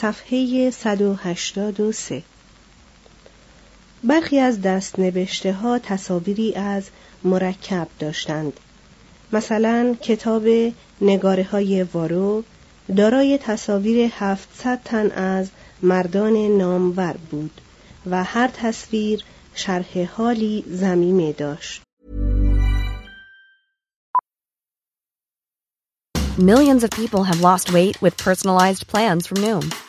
صفحه 183 برخی از دست نوشته ها تصاویری از مرکب داشتند. مثلا کتاب نگاره های وارو دارای تصاویر 700 تن از مردان نامور بود و هر تصویر شرح حالی زمیمه داشت. Millions of people have lost weight with personalized plans from Noom,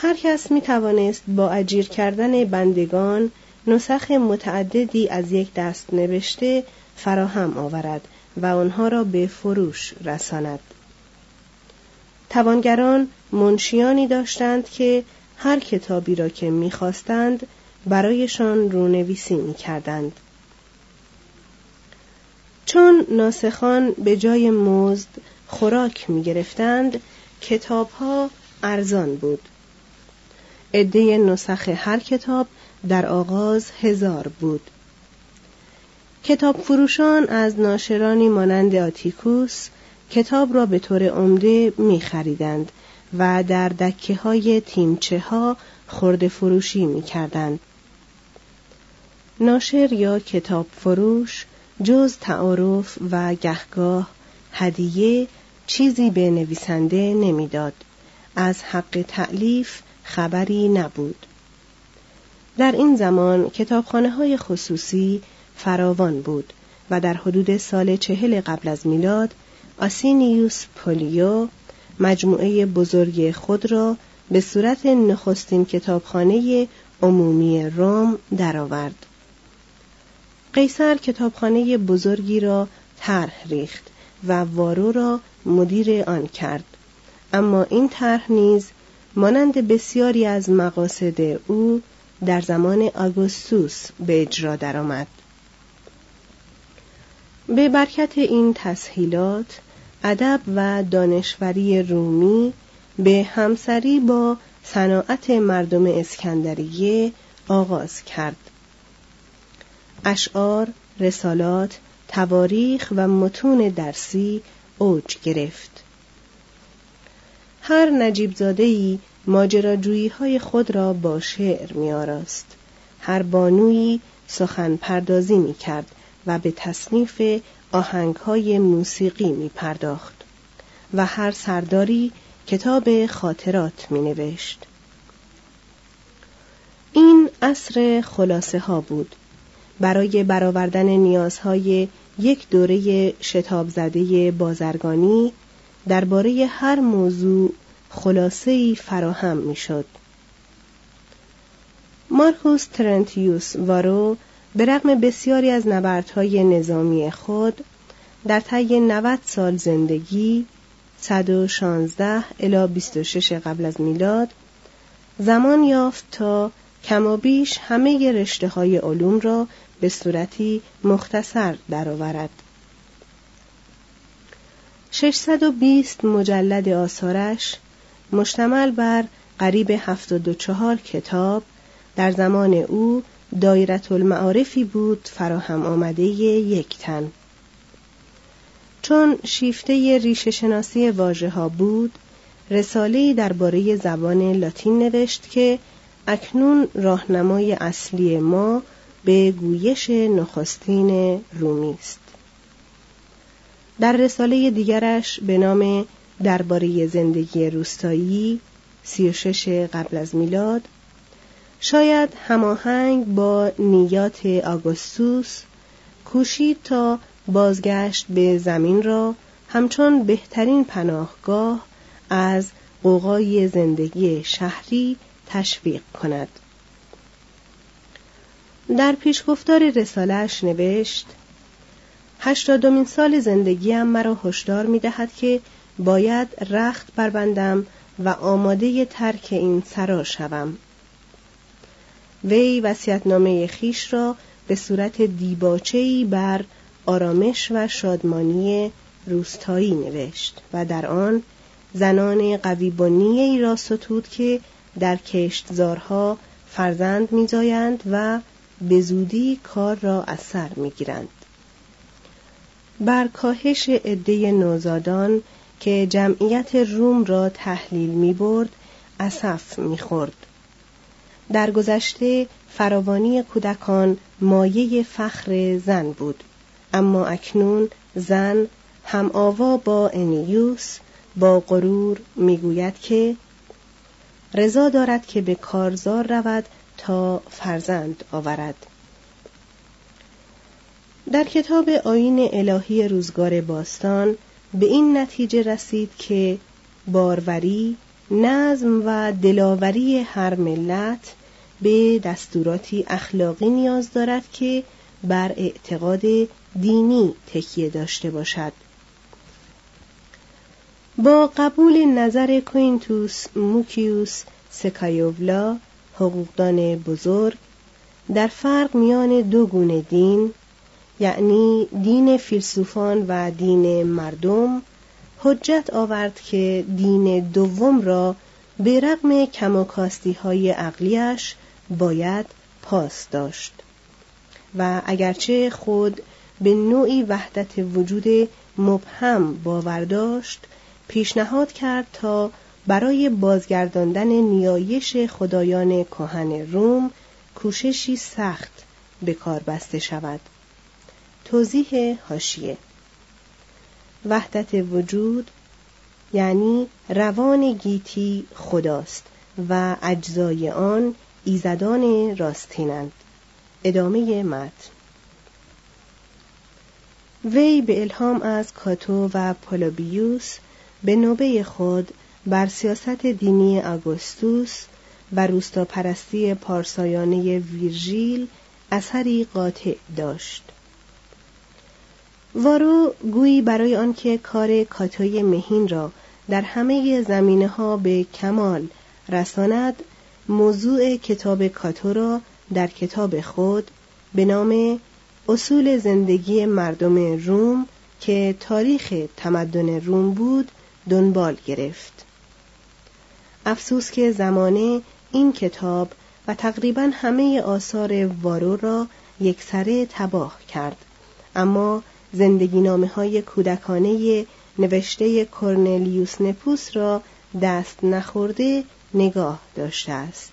هر کس می توانست با اجیر کردن بندگان نسخ متعددی از یک دست نوشته فراهم آورد و آنها را به فروش رساند. توانگران منشیانی داشتند که هر کتابی را که می‌خواستند برایشان رونویسی می‌کردند. چون ناسخان به جای مزد خوراک می گرفتند کتاب ها ارزان بود. عده نسخ هر کتاب در آغاز هزار بود. کتاب فروشان از ناشرانی مانند آتیکوس کتاب را به طور عمده می خریدند و در دکه های تیمچه ها خورده فروشی می کردند. ناشر یا کتاب فروش جز تعارف و گهگاه هدیه چیزی به نویسنده نمی‌داد. از حق تعلیف خبری نبود. در این زمان کتابخانه های خصوصی فراوان بود و در حدود سال چهل قبل از میلاد آسینیوس پولیو مجموعه بزرگ خود را به صورت نخستین کتابخانه عمومی روم درآورد. قیصر کتابخانه بزرگی را طرح ریخت و وارو را مدیر آن کرد اما این طرح نیز مانند بسیاری از مقاصد او در زمان آگوستوس به اجرا درآمد. به برکت این تسهیلات ادب و دانشوری رومی به همسری با صناعت مردم اسکندریه آغاز کرد اشعار، رسالات، تواریخ و متون درسی اوج گرفت. هر نجیب زادهی ماجراجویی های خود را با شعر می آراست. هر بانویی سخن پردازی می کرد و به تصنیف آهنگ های موسیقی می پرداخت و هر سرداری کتاب خاطرات می نوشت. این عصر خلاصه ها بود برای برآوردن نیازهای یک دوره شتاب زده بازرگانی درباره هر موضوع خلاصه فراهم می‌شد. مارکوس ترنتیوس وارو به رغم بسیاری از نبردهای نظامی خود در طی 90 سال زندگی 116 الی 26 قبل از میلاد زمان یافت تا کمابیش همه رشته های علوم را به صورتی مختصر درآورد. 620 مجلد آثارش مشتمل بر قریب 74 کتاب. در زمان او دایرت المعارفی بود فراهم آمده یک تن. چون شیفته ریشه شناسی واژه ها بود رساله درباره زبان لاتین نوشت که اکنون راهنمای اصلی ما به گویش نخستین رومی است. در رساله دیگرش به نام درباره زندگی روستایی 36 قبل از میلاد شاید هماهنگ با نیات آگوستوس کوشید تا بازگشت به زمین را همچون بهترین پناهگاه از قوقای زندگی شهری تشویق کند. در پیشگفتار رسالهش نوشت هشتادمین سال زندگیم مرا هشدار می دهد که باید رخت بربندم و آماده ترک این سرا شوم. وی وسیعتنامه خیش را به صورت دیباچه‌ای بر آرامش و شادمانی روستایی نوشت و در آن زنان قویبنی ای را ستود که در کشتزارها فرزند میزایند و به زودی کار را از سر می‌گیرند. بر کاهش عده نوزادان که جمعیت روم را تحلیل می برد اصف می خورد. در گذشته فراوانی کودکان مایه فخر زن بود اما اکنون زن هم آوا با انیوس با غرور می‌گوید که رضا دارد که به کارزار رود تا فرزند آورد در کتاب آین الهی روزگار باستان به این نتیجه رسید که باروری نظم و دلاوری هر ملت به دستوراتی اخلاقی نیاز دارد که بر اعتقاد دینی تکیه داشته باشد. با قبول نظر کوینتوس موکیوس سکایوولا حقوقدان بزرگ در فرق میان دو گونه دین یعنی دین فیلسوفان و دین مردم حجت آورد که دین دوم را به رغم کماکاستی های عقلیش باید پاس داشت. و اگرچه خود به نوعی وحدت وجود مبهم باور داشت پیشنهاد کرد تا برای بازگرداندن نیایش خدایان کهن روم کوششی سخت به کار بسته شود. توضیح هاشیه وحدت وجود یعنی روان گیتی خداست و اجزای آن ایزدان راستینند. ادامه متن. وی به الهام از کاتو و پولوبیوس به نوبه خود بر سیاست دینی آگوستوس و روستاپرستی پارسایانه ویرژیل اثری قاطع داشت. وارو گویی برای آنکه کار کاتوی مهین را در همه زمینه ها به کمال رساند موضوع کتاب کاتو را در کتاب خود به نام اصول زندگی مردم روم که تاریخ تمدن روم بود دنبال گرفت. افسوس که زمانه این کتاب و تقریبا همه آثار وارو را یکسره تباه کرد اما زندگی نامه های کودکانه نوشته کرنلیوس نپوس را دست نخورده نگاه داشته است.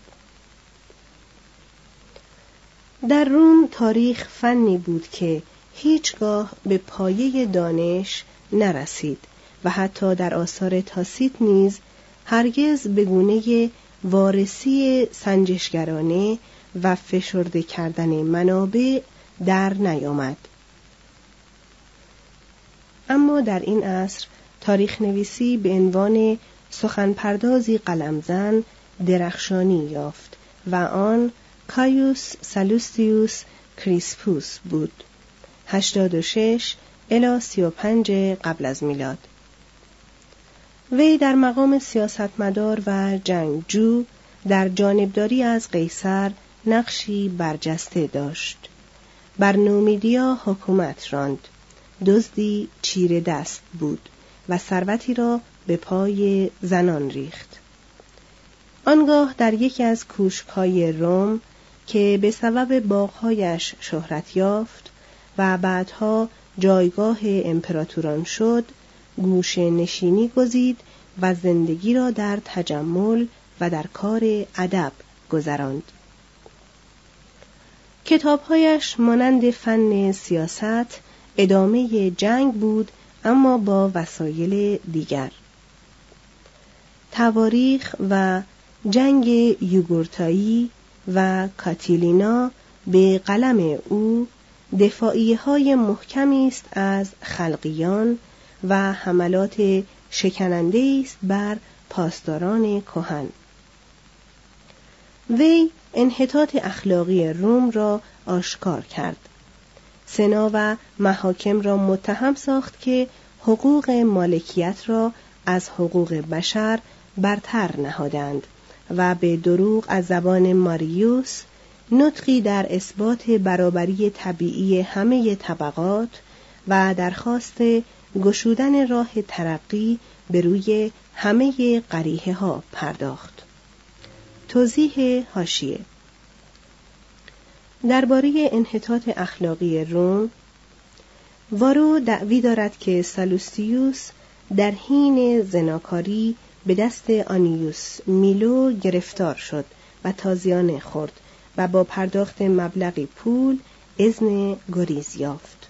در روم تاریخ فنی بود که هیچگاه به پایه دانش نرسید و حتی در آثار تاسیت نیز هرگز به گونه وارسی سنجشگرانه و فشرده کردن منابع در نیامد. اما در این عصر تاریخ نویسی به عنوان سخنپردازی قلمزن درخشانی یافت و آن کایوس سالوستیوس کریسپوس بود. 86 الی 35 قبل از میلاد. وی در مقام سیاستمدار و جنگجو در جانبداری از قیصر نقشی برجسته داشت. بر نومیدیا حکومت راند. دزدی چیره دست بود و ثروتی را به پای زنان ریخت. آنگاه در یکی از کوشکهای روم که به سبب باغهایش شهرت یافت و بعدها جایگاه امپراتوران شد گوشه نشینی گزید و زندگی را در تجمل و در کار ادب گذراند. کتابهایش مانند فن سیاست ادامه جنگ بود اما با وسایل دیگر. تواریخ و جنگ یوگورتایی و کاتیلینا به قلم او دفاعی های محکمی است از خلقیان و حملات شکننده است بر پاسداران کهن. وی انحطاط اخلاقی روم را آشکار کرد. سنا و محاکم را متهم ساخت که حقوق مالکیت را از حقوق بشر برتر نهادند و به دروغ از زبان ماریوس نطقی در اثبات برابری طبیعی همه طبقات و درخواست گشودن راه ترقی به روی همه قریه ها پرداخت. توضیح هاشیه درباره انحطاط اخلاقی روم وارو دعوی دارد که سالوستیوس در حین زناکاری به دست آنیوس میلو گرفتار شد و تازیانه خورد و با پرداخت مبلغی پول اذن گریز یافت.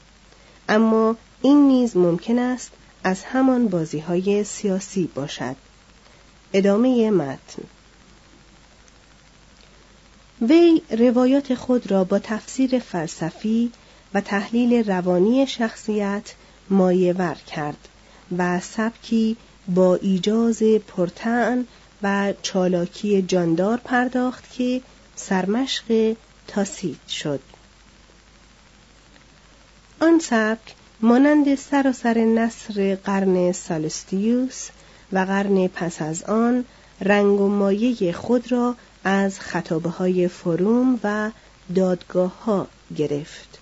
اما این نیز ممکن است از همان بازی های سیاسی باشد. ادامه متن. وی روایات خود را با تفسیر فلسفی و تحلیل روانی شخصیت مایور کرد و سبکی با ایجاز پرتن و چالاکی جاندار پرداخت که سرمشق تاسید شد. آن سبک مانند سراسر نصر قرن سالستیوس و قرن پس از آن رنگ و مایه خود را از خطابه های فروم و دادگاه ها گرفت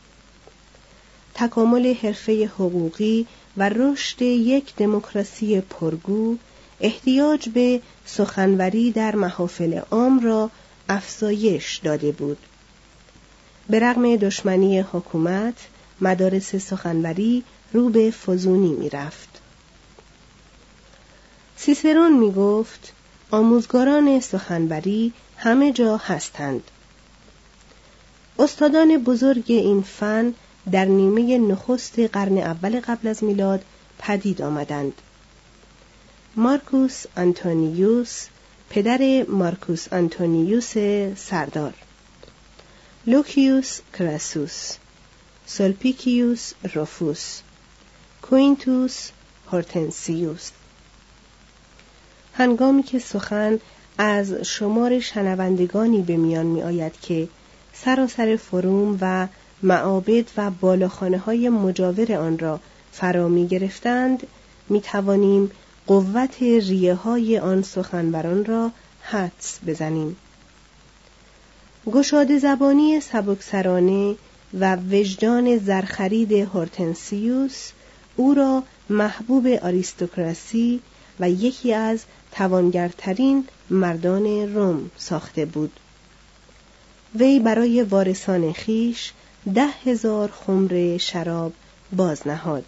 تکامل حرفه حقوقی و رشد یک دموکراسی پرگو احتیاج به سخنوری در محافل عام را افزایش داده بود به رغم دشمنی حکومت مدارس سخنوری رو به فزونی می رفت. سیسرون می گفت آموزگاران سخنوری همه جا هستند. استادان بزرگ این فن در نیمه نخست قرن اول قبل از میلاد پدید آمدند. مارکوس آنتونیوس پدر مارکوس آنتونیوس سردار لوکیوس کراسوس سلپیکیوس روفوس کوینتوس هورتنسیوس هنگامی که سخن از شمار شنوندگانی به میان می آید که سراسر فروم و معابد و بالاخانه های مجاور آن را فرا می گرفتند می توانیم قوت ریه های آن سخنوران را حدس بزنیم. گشاد زبانی سبکسرانه و وجدان زرخرید هورتنسیوس او را محبوب آریستوکراسی و یکی از توانگرترین مردان روم ساخته بود. وی برای وارثان خیش ده هزار خمر شراب باز نهاد.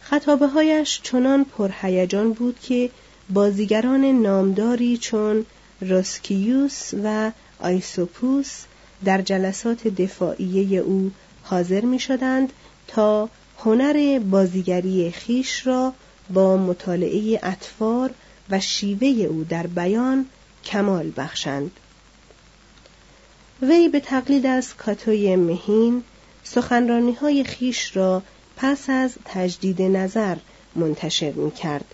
خطابه هایش چنان پرهیجان بود که بازیگران نامداری چون راسکیوس و آیسوپوس در جلسات دفاعیه او حاضر می شدند تا هنر بازیگری خیش را با مطالعه اطفار و شیوه او در بیان کمال بخشند. وی به تقلید از کاتوی مهین سخنرانی های خیش را پس از تجدید نظر منتشر می کرد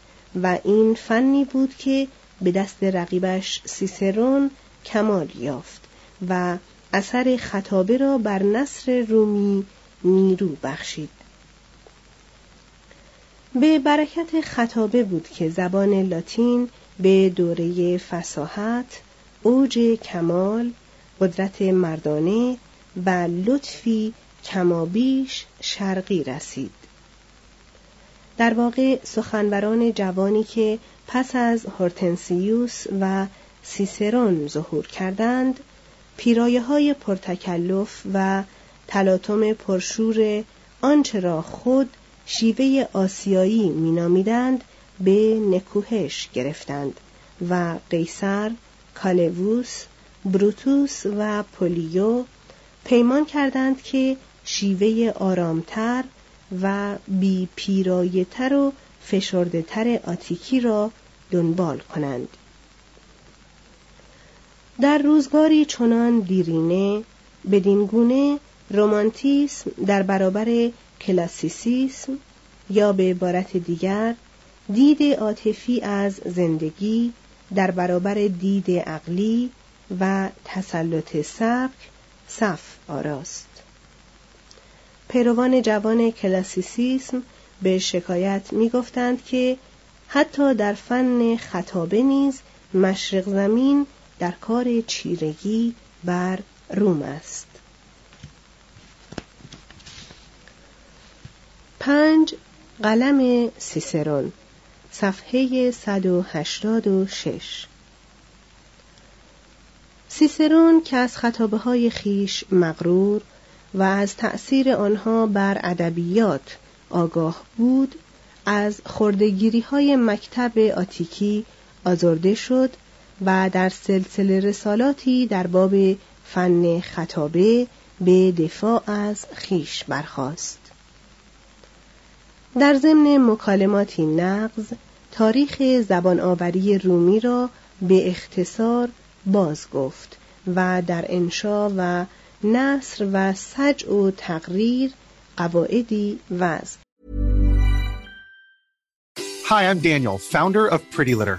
و این فنی بود که به دست رقیبش سیسرون کمال یافت و اثر خطابه را بر نصر رومی نیرو بخشید. به برکت خطابه بود که زبان لاتین به دوره فساحت، اوج کمال، قدرت مردانه و لطفی کمابیش شرقی رسید. در واقع سخنوران جوانی که پس از هورتنسیوس و سیسرون ظهور کردند پیرایه های پرتکلف و تلاطم پرشور آنچه را خود شیوه آسیایی مینامیدند به نکوهش گرفتند و قیصر، کالووس، بروتوس و پولیو پیمان کردند که شیوه آرامتر و بی و فشرده آتیکی را دنبال کنند. در روزگاری چنان دیرینه بدین گونه رومانتیسم در برابر کلاسیسیسم یا به عبارت دیگر دید عاطفی از زندگی در برابر دید عقلی و تسلط سبک صف آراست. پیروان جوان کلاسیسیسم به شکایت می گفتند که حتی در فن خطابه نیز مشرق زمین در کار چیرگی بر روم است. پنج قلم سیسرون صفحه 186 سیسرون که از خطابه های خیش مغرور و از تأثیر آنها بر ادبیات آگاه بود از خردگیری های مکتب آتیکی آزرده شد و در سلسله رسالاتی در باب فن خطابه به دفاع از خیش برخاست. در ضمن مکالماتی نقض تاریخ زبان آوری رومی را به اختصار باز گفت و در انشا و نصر و سجع و تقریر قواعدی وضع Hi, I'm Daniel, founder of Pretty Litter.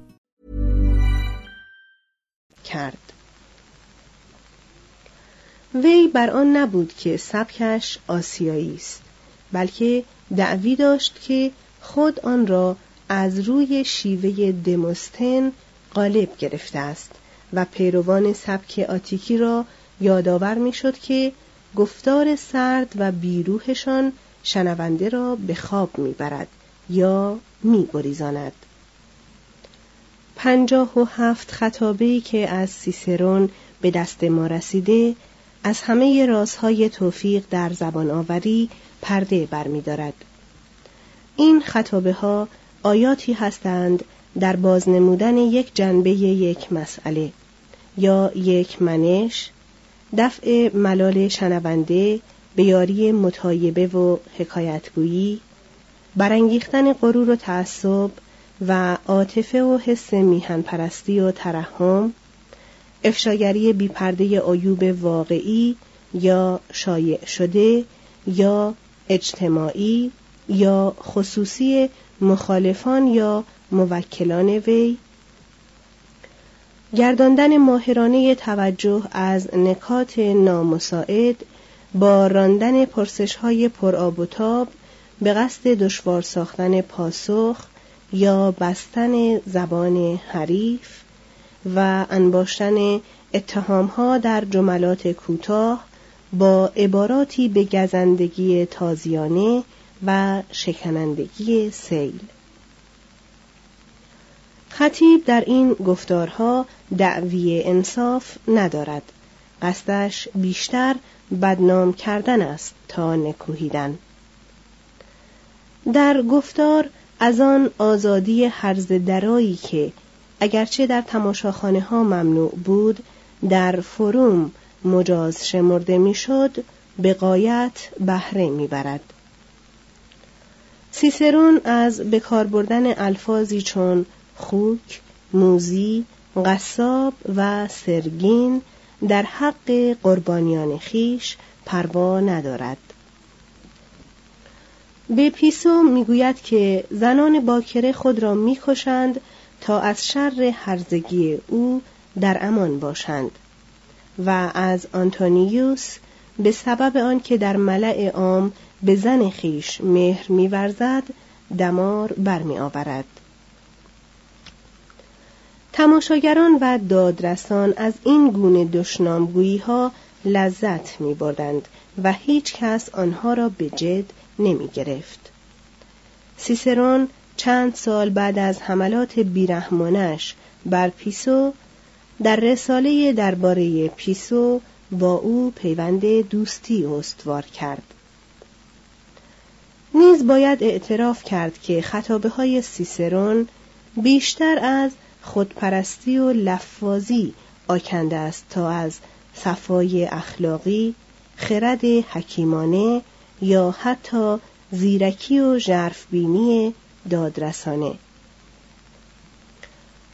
کرد. وی بر آن نبود که سبکش آسیایی است بلکه دعوی داشت که خود آن را از روی شیوه دموستن غالب گرفته است و پیروان سبک آتیکی را یادآور می‌شد که گفتار سرد و بیروهشان شنونده را به خواب می‌برد یا میگریزاند. پنجاه و هفت خطابه که از سیسرون به دست ما رسیده از همه رازهای توفیق در زبان آوری پرده برمیدارد. این خطابه ها آیاتی هستند در بازنمودن یک جنبه یک مسئله یا یک منش دفع ملال شنونده به یاری متایبه و حکایتگویی برانگیختن غرور و تعصب و عاطفه و حس میهن پرستی و ترحم افشاگری بیپرده عیوب واقعی یا شایع شده یا اجتماعی یا خصوصی مخالفان یا موکلان وی. گرداندن ماهرانه توجه از نکات نامساعد با راندن پرسش های پرآب و تاب به قصد دشوار ساختن پاسخ یا بستن زبان حریف و انباشتن اتهامها در جملات کوتاه با عباراتی به گزندگی تازیانه و شکنندگی سیل. خطیب در این گفتارها دعوی انصاف ندارد. قصدش بیشتر بدنام کردن است تا نکوهیدن. در گفتار از آن آزادی حرز درایی که اگرچه در تماشاخانه ها ممنوع بود در فروم مجاز شمرده می‌شد به قایت بهره می‌برد. سیسرون از بکار بردن الفاظی چون خوک، موزی، قصاب و سرگین در حق قربانیان خیش پروا ندارد. به پیسو می‌گوید که زنان باکره خود را می‌کشند تا از شر هرزگی او در امان باشند. و از آنتونیوس به سبب آنکه در ملع عام به زن خیش مهر میورزد دمار برمیآورد. تماشاگران و دادرسان از این گونه دشنامگویی ها لذت می بردند و هیچ کس آنها را به جد نمی گرفت. سیسرون چند سال بعد از حملات بیرحمانش بر پیسو در رساله درباره پیسو با او پیوند دوستی استوار کرد. نیز باید اعتراف کرد که خطابه های سیسرون بیشتر از خودپرستی و لفاظی آکنده است تا از صفای اخلاقی خرد حکیمانه یا حتی زیرکی و ژرفبینی دادرسانه.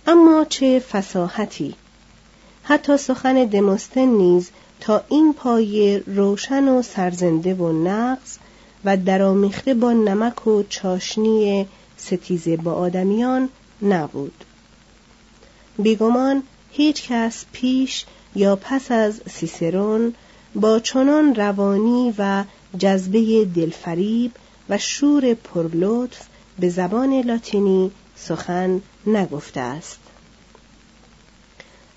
اما چه فساحتی حتی سخن دموستن نیز تا این پایه روشن و سرزنده و نقص و درامیخته با نمک و چاشنی ستیزه با آدمیان نبود. بیگمان هیچ کس پیش یا پس از سیسرون با چنان روانی و جذبه دلفریب و شور پرلطف به زبان لاتینی سخن نگفته است.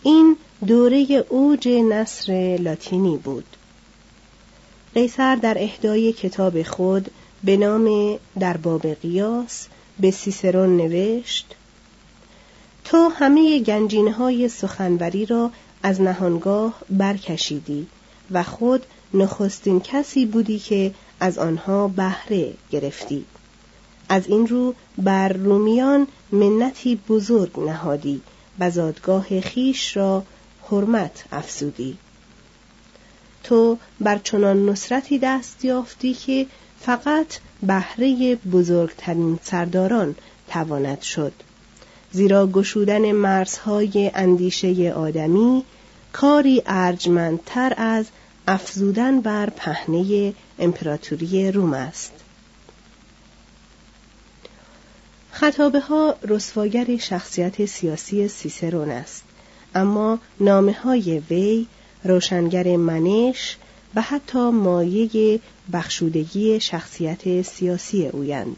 این دوره اوج نصر لاتینی بود. قیصر در اهدای کتاب خود به نام در باب قیاس به سیسرون نوشت تو همه گنجینه های سخنوری را از نهانگاه برکشیدی و خود نخستین کسی بودی که از آنها بهره گرفتی. از این رو بر رومیان منتی بزرگ نهادی و زادگاه خیش را حرمت افزودی. تو بر چنان نصرتی دست یافتی که فقط بهره بزرگترین سرداران تواند شد. زیرا گشودن مرزهای اندیشه آدمی کاری ارجمندتر از افزودن بر پهنه امپراتوری روم است. خطابه ها رسواگر شخصیت سیاسی سیسرون است اما نامه های وی روشنگر منش و حتی مایه بخشودگی شخصیت سیاسی اویند.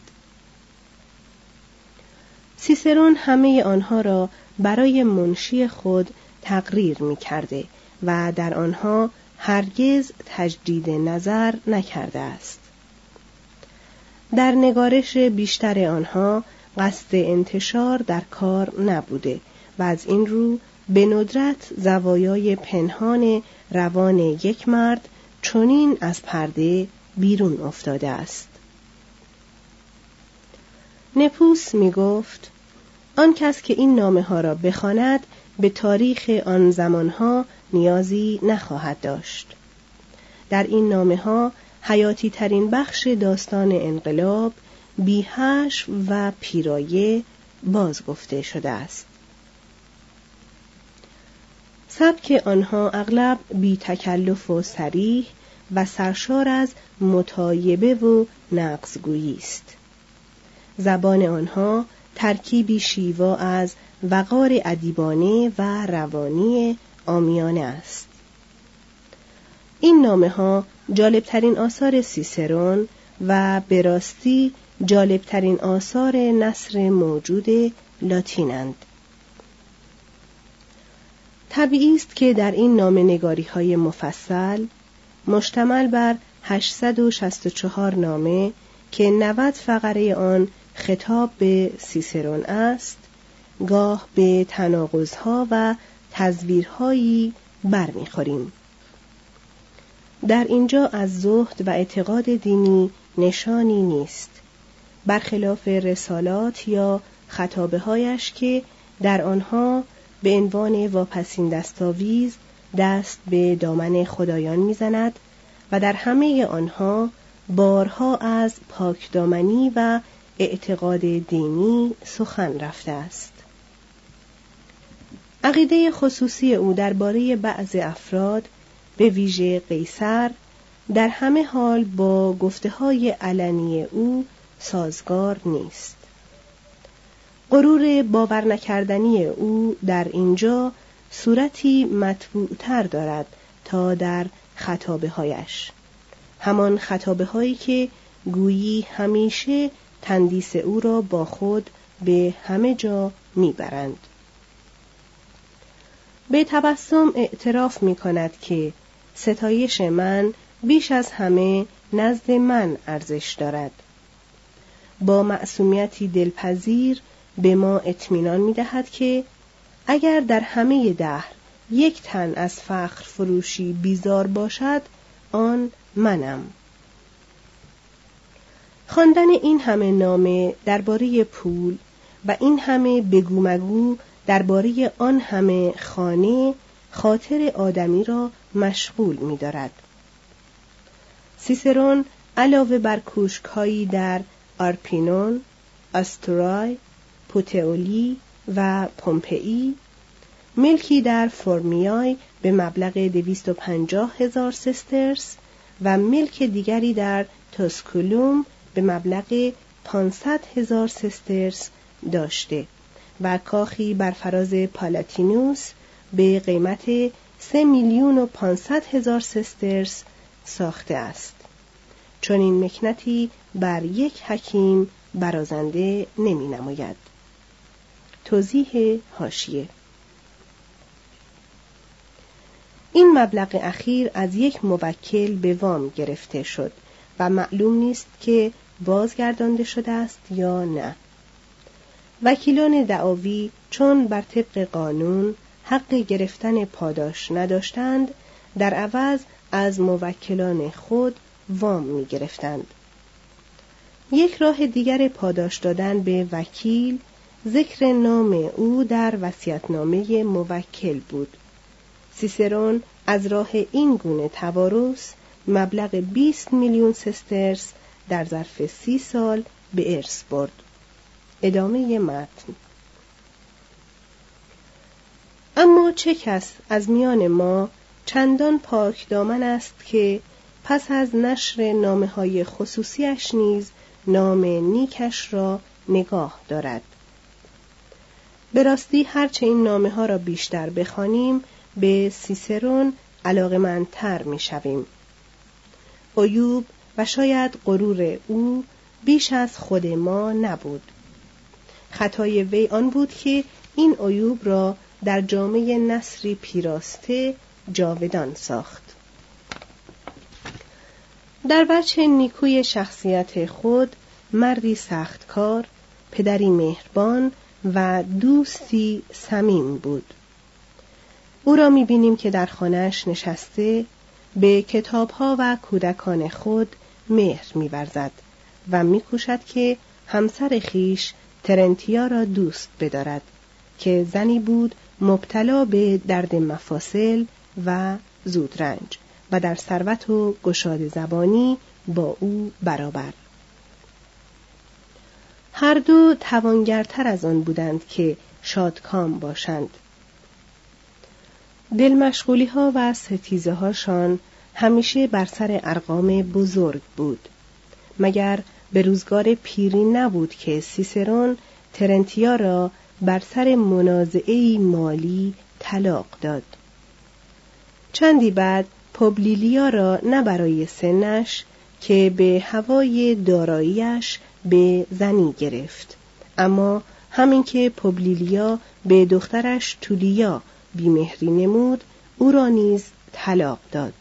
سیسرون همه آنها را برای منشی خود تقریر می کرده و در آنها هرگز تجدید نظر نکرده است. در نگارش بیشتر آنها قصد انتشار در کار نبوده و از این رو به ندرت زوایای پنهان روان یک مرد چنین از پرده بیرون افتاده است. نپوس می گفت آن کس که این نامه ها را بخواند به تاریخ آن زمانها نیازی نخواهد داشت. در این نامه ها حیاتی ترین بخش داستان انقلاب بیهش و پیرایه باز گفته شده است. سبک آنها اغلب بی تکلف و سریح و سرشار از متایبه و نقصگویی است. زبان آنها ترکیبی شیوا از وقار ادیبانه و روانی آمیانه است. این نامه ها جالبترین آثار سیسرون و به راستی جالبترین آثار نصر موجود لاتینند طبیعی است که در این نامه نگاری های مفصل مشتمل بر 864 نامه که 90 فقره آن خطاب به سیسرون است گاه به تناقضها و تزویرهایی برمیخوریم. در اینجا از زهد و اعتقاد دینی نشانی نیست. برخلاف رسالات یا خطابه هایش که در آنها به عنوان واپسین دستاویز دست به دامن خدایان می‌زند و در همه آنها بارها از پاکدامنی و اعتقاد دینی سخن رفته است. عقیده خصوصی او درباره بعض افراد به ویژه قیصر در همه حال با گفته های علنی او سازگار نیست. غرور باور نکردنی او در اینجا صورتی مطبوعتر دارد تا در خطابه هایش همان خطابه هایی که گویی همیشه تندیس او را با خود به همه جا می‌برند. به تبسم اعتراف می کند که ستایش من بیش از همه نزد من ارزش دارد. با معصومیتی دلپذیر به ما اطمینان می دهد که اگر در همه دهر یک تن از فخر فروشی بیزار باشد آن منم. خواندن این همه نامه درباره پول و این همه بگو مگو درباره آن همه خانه خاطر آدمی را مشغول می دارد. سیسرون علاوه بر کوشکهایی در آرپینون، آستورای، پوتئولی و پومپئی ملکی در فرمیای به مبلغ 250 هزار سسترس و ملک دیگری در توسکولوم به مبلغ 500 هزار سسترس داشته و کاخی بر فراز پالاتینوس به قیمت سه میلیون و پانصد هزار سسترس ساخته است. چون این مکنتی بر یک حکیم برازنده نمی نماید. توضیح هاشیه این مبلغ اخیر از یک موکل به وام گرفته شد و معلوم نیست که بازگردانده شده است یا نه. وکیلان دعاوی چون بر طبق قانون حق گرفتن پاداش نداشتند در عوض از موکلان خود وام می گرفتند. یک راه دیگر پاداش دادن به وکیل ذکر نام او در وصیت‌نامه موکل بود سیسرون از راه این گونه توارث مبلغ 20 میلیون سسترس در ظرف سی سال به ارث برد ادامه متن اما چه کس از میان ما چندان پاک دامن است که پس از نشر نامه های خصوصیش نیز نام نیکش را نگاه دارد به راستی هرچه این نامه ها را بیشتر بخوانیم به سیسرون می شویم. عیوب و شاید غرور او بیش از خود ما نبود. خطای وی آن بود که این عیوب را در جامعه نصری پیراسته جاودان ساخت. در وجه نیکوی شخصیت خود مردی سختکار، پدری مهربان و دوستی صمیم بود. او را می‌بینیم که در خانهش نشسته به کتابها و کودکان خود مهر میورزد و میکوشد که همسر خیش ترنتیا را دوست بدارد که زنی بود مبتلا به درد مفاصل و زودرنج و در ثروت و گشاد زبانی با او برابر. هر دو توانگرتر از آن بودند که شادکام باشند. دل مشغولی ها و ستیزه هاشان همیشه بر سر ارقام بزرگ بود مگر به روزگار پیری نبود که سیسرون ترنتیا را بر سر منازعه مالی طلاق داد. چندی بعد پوبلیلیا را نه برای سنش که به هوای داراییش به زنی گرفت. اما همین که پوبلیلیا به دخترش تولیا بیمهری نمود او را نیز طلاق داد.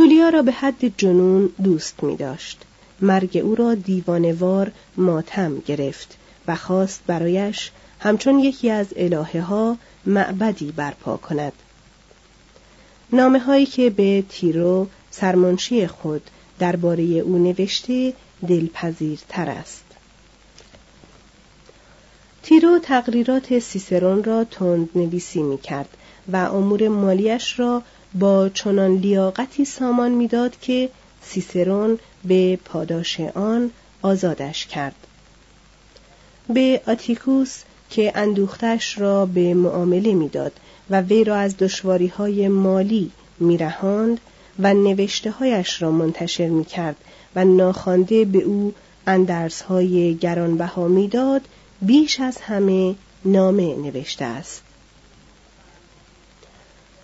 تولیا را به حد جنون دوست می داشت مرگ او را دیوانوار ماتم گرفت و خواست برایش همچون یکی از الهه ها معبدی برپا کند. نامه هایی که به تیرو سرمنشی خود درباره او نوشته دلپذیرتر است. تیرو تقریرات سیسرون را تند نویسی می کرد و امور مالیش را با چنان لیاقتی سامان می‌داد که سیسرون به پاداش آن آزادش کرد. به آتیکوس که اندوختش را به معامله می‌داد و وی را از دشواری های مالی میرهاند و نوشته هایش را منتشر می کرد و ناخوانده به او اندرس های گرانبها می‌داد بیش از همه نامه نوشته است.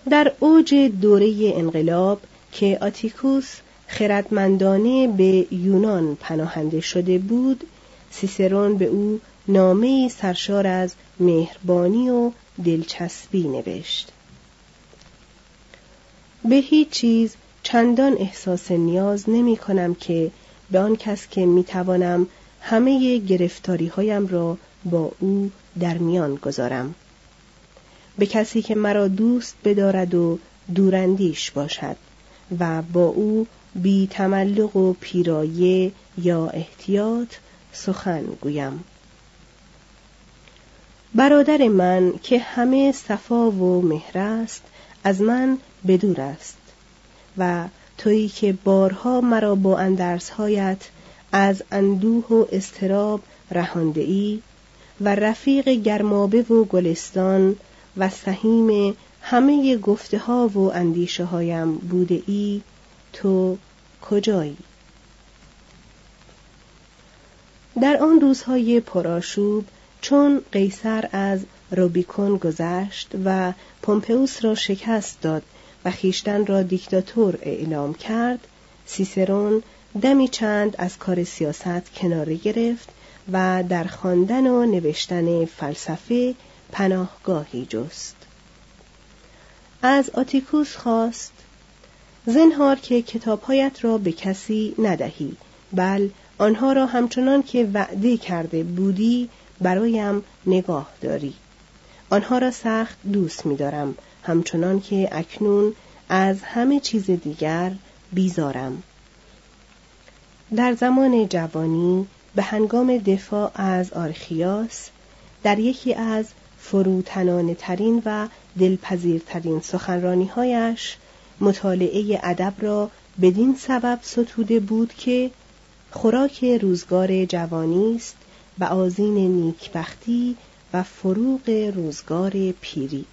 در اوج دوره انقلاب که آتیکوس خردمندانه به یونان پناهنده شده بود سیسرون به او نامه سرشار از مهربانی و دلچسبی نوشت. به هیچ چیز چندان احساس نیاز نمی کنم که به آن کس که می توانم همه گرفتاری هایم را با او در میان گذارم. به کسی که مرا دوست بدارد و دورندیش باشد و با او بی تملق و پیرایه یا احتیاط سخن گویم. برادر من که همه صفا و مهر است از من بدور است و تویی که بارها مرا با اندرسهایت از اندوه و استراب رهانده ای و رفیق گرمابه و گلستان و سهیم همه گفته ها و اندیشه هایم بوده ای تو کجایی؟ در آن روزهای پرآشوب چون قیصر از روبیکون گذشت و پومپئوس را شکست داد و خیشتن را دیکتاتور اعلام کرد سیسرون دمی چند از کار سیاست کناره گرفت و در خواندن و نوشتن فلسفه پناهگاهی جست. از آتیکوس خواست زنهار که کتابهایت را به کسی ندهی بل آنها را همچنان که وعده کرده بودی برایم نگاه داری. آنها را سخت دوست می‌دارم همچنان که اکنون از همه چیز دیگر بیزارم. در زمان جوانی به هنگام دفاع از آرخیاس در یکی از فروتنانه ترین و دلپذیرترین سخنرانیهایش مطالعه ادب را بدین سبب ستوده بود که خوراک روزگار جوانی است و آزین نیکبختی و فروغ روزگار پیری.